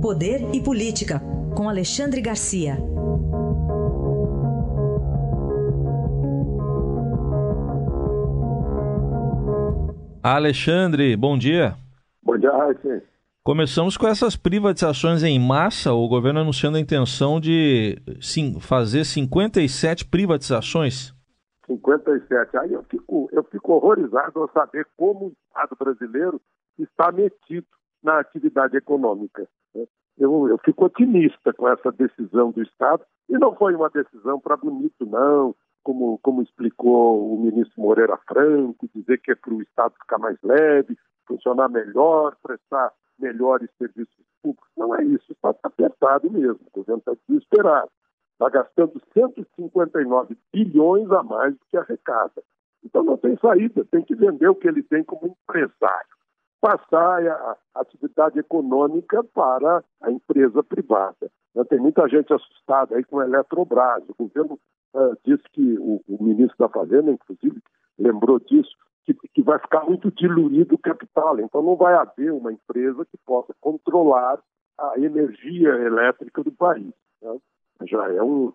Poder e Política, com Alexandre Garcia. Alexandre, bom dia. Bom dia, Raíssa. Começamos com essas privatizações em massa, o governo anunciando a intenção de sim, fazer 57 privatizações. 57. Aí eu fico, eu fico horrorizado ao saber como o Estado brasileiro está metido na atividade econômica. Eu, eu fico otimista com essa decisão do Estado, e não foi uma decisão para bonito, não, como, como explicou o ministro Moreira Franco, dizer que é para o Estado ficar mais leve, funcionar melhor, prestar melhores serviços públicos. Não é isso, está apertado mesmo, o governo está desesperado. Está gastando 159 bilhões a mais do que arrecada. Então não tem saída, tem que vender o que ele tem como empresário passar a, atividade econômica para a empresa privada. Né, tem muita gente assustada aí com a Eletrobras. O governo uh, disse que, o, o, ministro da Fazenda, inclusive, lembrou disso, que, que, vai ficar muito diluído o capital. Então não vai haver uma empresa que possa controlar a energia elétrica do país. Né? Já é, um,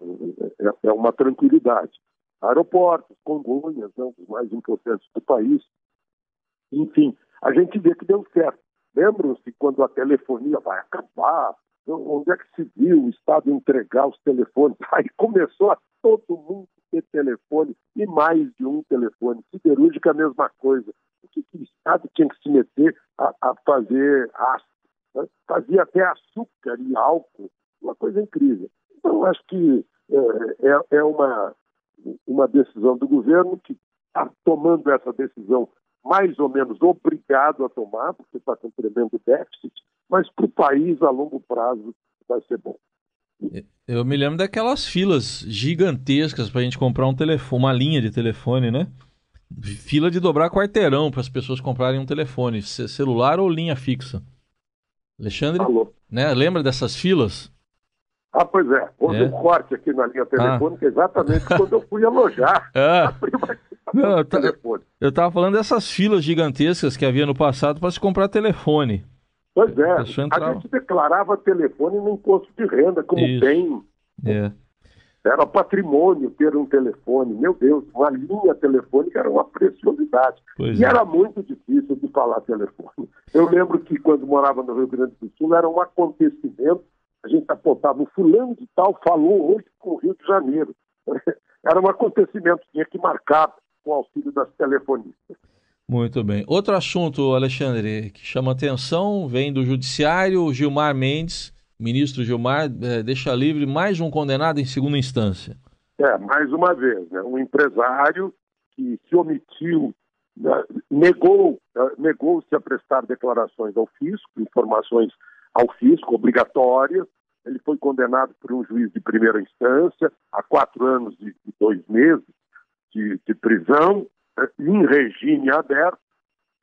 é, é, uma tranquilidade. Aeroportos, Congonhas, né, um dos mais importantes do país. Enfim, a gente vê que deu certo. Lembram-se quando a telefonia vai acabar? Onde é que se viu o Estado entregar os telefones? Aí começou a todo mundo ter telefone e mais de um telefone. Siderúrgica é a mesma coisa. O que, que o Estado tinha que se meter a, a fazer aço? Né? Fazia até açúcar e álcool. Uma coisa incrível. Então, acho que é, é, é uma, uma decisão do governo que está tomando essa decisão mais ou menos obrigado a tomar, porque está com tremendo déficit, mas para o país a longo prazo vai ser bom. Eu me lembro daquelas filas gigantescas para a gente comprar um telefone, uma linha de telefone, né? Fila de dobrar quarteirão para as pessoas comprarem um telefone, celular ou linha fixa. Alexandre, Alô. né? Lembra dessas filas? Ah, pois é. Houve é. um corte aqui na linha telefônica ah. exatamente quando eu fui alojar ah. a privatização Não, eu, telefone. eu estava falando dessas filas gigantescas que havia no passado para se comprar telefone. Pois é, a, a gente declarava telefone no imposto de renda, como Isso. tem. É. Era patrimônio ter um telefone. Meu Deus, uma linha telefônica era uma preciosidade. Pois e é. era muito difícil de falar telefone. Eu lembro que quando morava no Rio Grande do Sul era um acontecimento. A gente apontava, o fulano de tal falou hoje com o Rio de Janeiro. Era um acontecimento, tinha que marcar com auxílio das telefonistas. Muito bem. Outro assunto, Alexandre, que chama atenção, vem do Judiciário, Gilmar Mendes, ministro Gilmar, é, deixa livre mais um condenado em segunda instância. É, mais uma vez, né? um empresário que se omitiu, né? negou, né? negou-se a prestar declarações ao fisco, informações ao fisco obrigatórias, ele foi condenado por um juiz de primeira instância a quatro anos e dois meses, de, de prisão né, em regime aberto.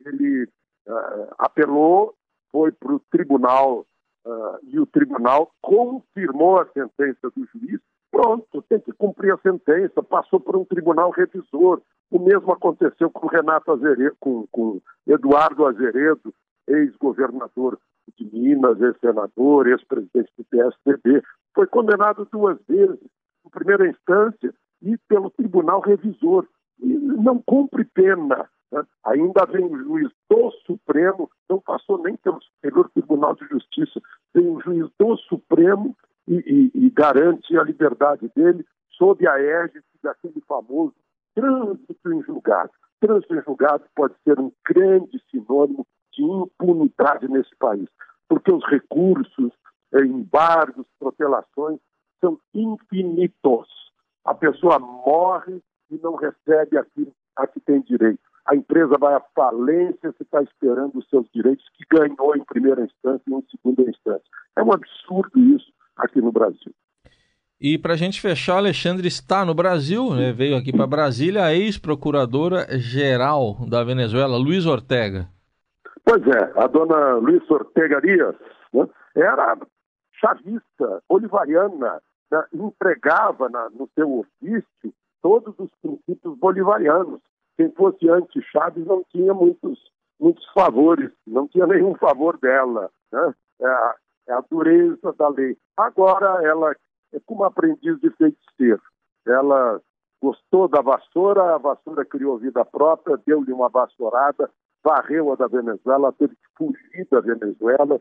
Ele uh, apelou, foi para o tribunal uh, e o tribunal confirmou a sentença do juiz. Pronto, tem que cumprir a sentença. Passou por um tribunal revisor. O mesmo aconteceu com Renato Azeredo, com, com Eduardo Azeredo, ex-governador de Minas, ex-senador, ex-presidente do PSDB. Foi condenado duas vezes, em primeira instância e pelo Tribunal Revisor. E não cumpre pena. Né? Ainda vem o juiz do Supremo, não passou nem pelo Superior Tribunal de Justiça, vem o juiz do Supremo e, e, e garante a liberdade dele sob a égide daquele famoso trânsito em julgado. Trânsito em julgado pode ser um grande sinônimo de impunidade nesse país, porque os recursos, eh, embargos, protelações são infinitos a pessoa morre e não recebe aquilo a que tem direito. A empresa vai à falência se está esperando os seus direitos que ganhou em primeira instância e em segunda instância. É um absurdo isso aqui no Brasil. E para a gente fechar, Alexandre está no Brasil, né? veio aqui para Brasília a ex-procuradora-geral da Venezuela, Luiz Ortega. Pois é, a dona Luiz Ortega Arias né? era chavista, bolivariana, né, empregava na, no seu ofício todos os princípios bolivarianos. Quem fosse anti-Chaves não tinha muitos, muitos favores, não tinha nenhum favor dela. Né? É, é a dureza da lei. Agora ela é como aprendiz de feiticeiro. Ela gostou da vassoura, a vassoura criou vida própria, deu-lhe uma vassourada, varreu a da Venezuela, teve que fugir da Venezuela.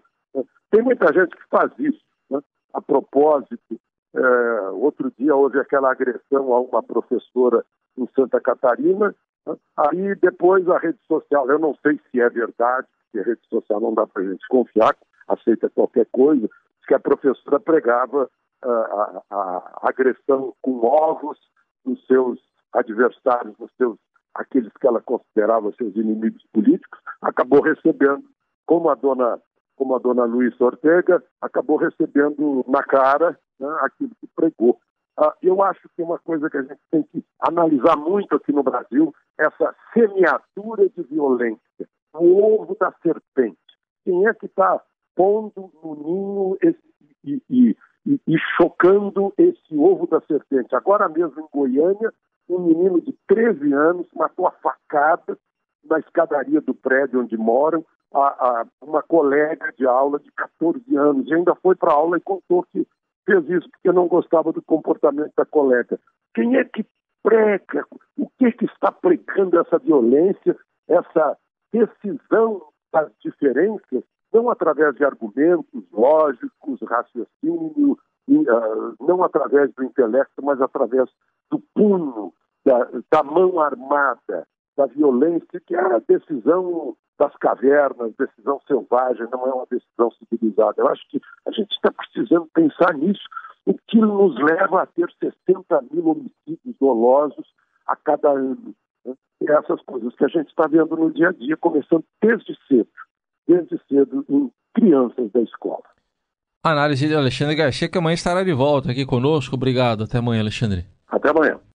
Tem muita gente que faz isso. Né? A propósito, é, outro dia houve aquela agressão a uma professora em Santa Catarina. Né? Aí depois a rede social, eu não sei se é verdade, porque a rede social não dá para a gente confiar, aceita qualquer coisa, que a professora pregava uh, a, a, agressão com ovos nos seus adversários, nos seus aqueles que ela considerava seus inimigos políticos, acabou recebendo, como a dona como a dona Luísa Ortega, acabou recebendo na cara né, aquilo que pregou. Uh, eu acho que uma coisa que a gente tem que analisar muito aqui no Brasil, essa semeadura de violência, o ovo da serpente. Quem é que está pondo no ninho esse, e, e, e, e chocando esse ovo da serpente? Agora mesmo em Goiânia, um menino de 13 anos matou a facada na escadaria do prédio onde moram a, a, uma colega de aula de 14 anos e ainda foi para aula e contou que fez isso porque não gostava do comportamento da colega. Quem é que prega? O que, é que está pregando essa violência, essa decisão das diferenças, não através de argumentos lógicos, raciocínio, uh, não através do intelecto, mas através do punho, da, da mão armada, da violência, que é a decisão das cavernas, decisão selvagem, não é uma decisão civilizada. Eu acho que a gente está precisando pensar nisso, o que nos leva a ter 60 mil homicídios dolosos a cada ano. Né? E essas coisas que a gente está vendo no dia a dia, começando desde cedo, desde cedo em crianças da escola. Análise de Alexandre Garcia, que amanhã estará de volta aqui conosco. Obrigado. Até amanhã, Alexandre. Até amanhã.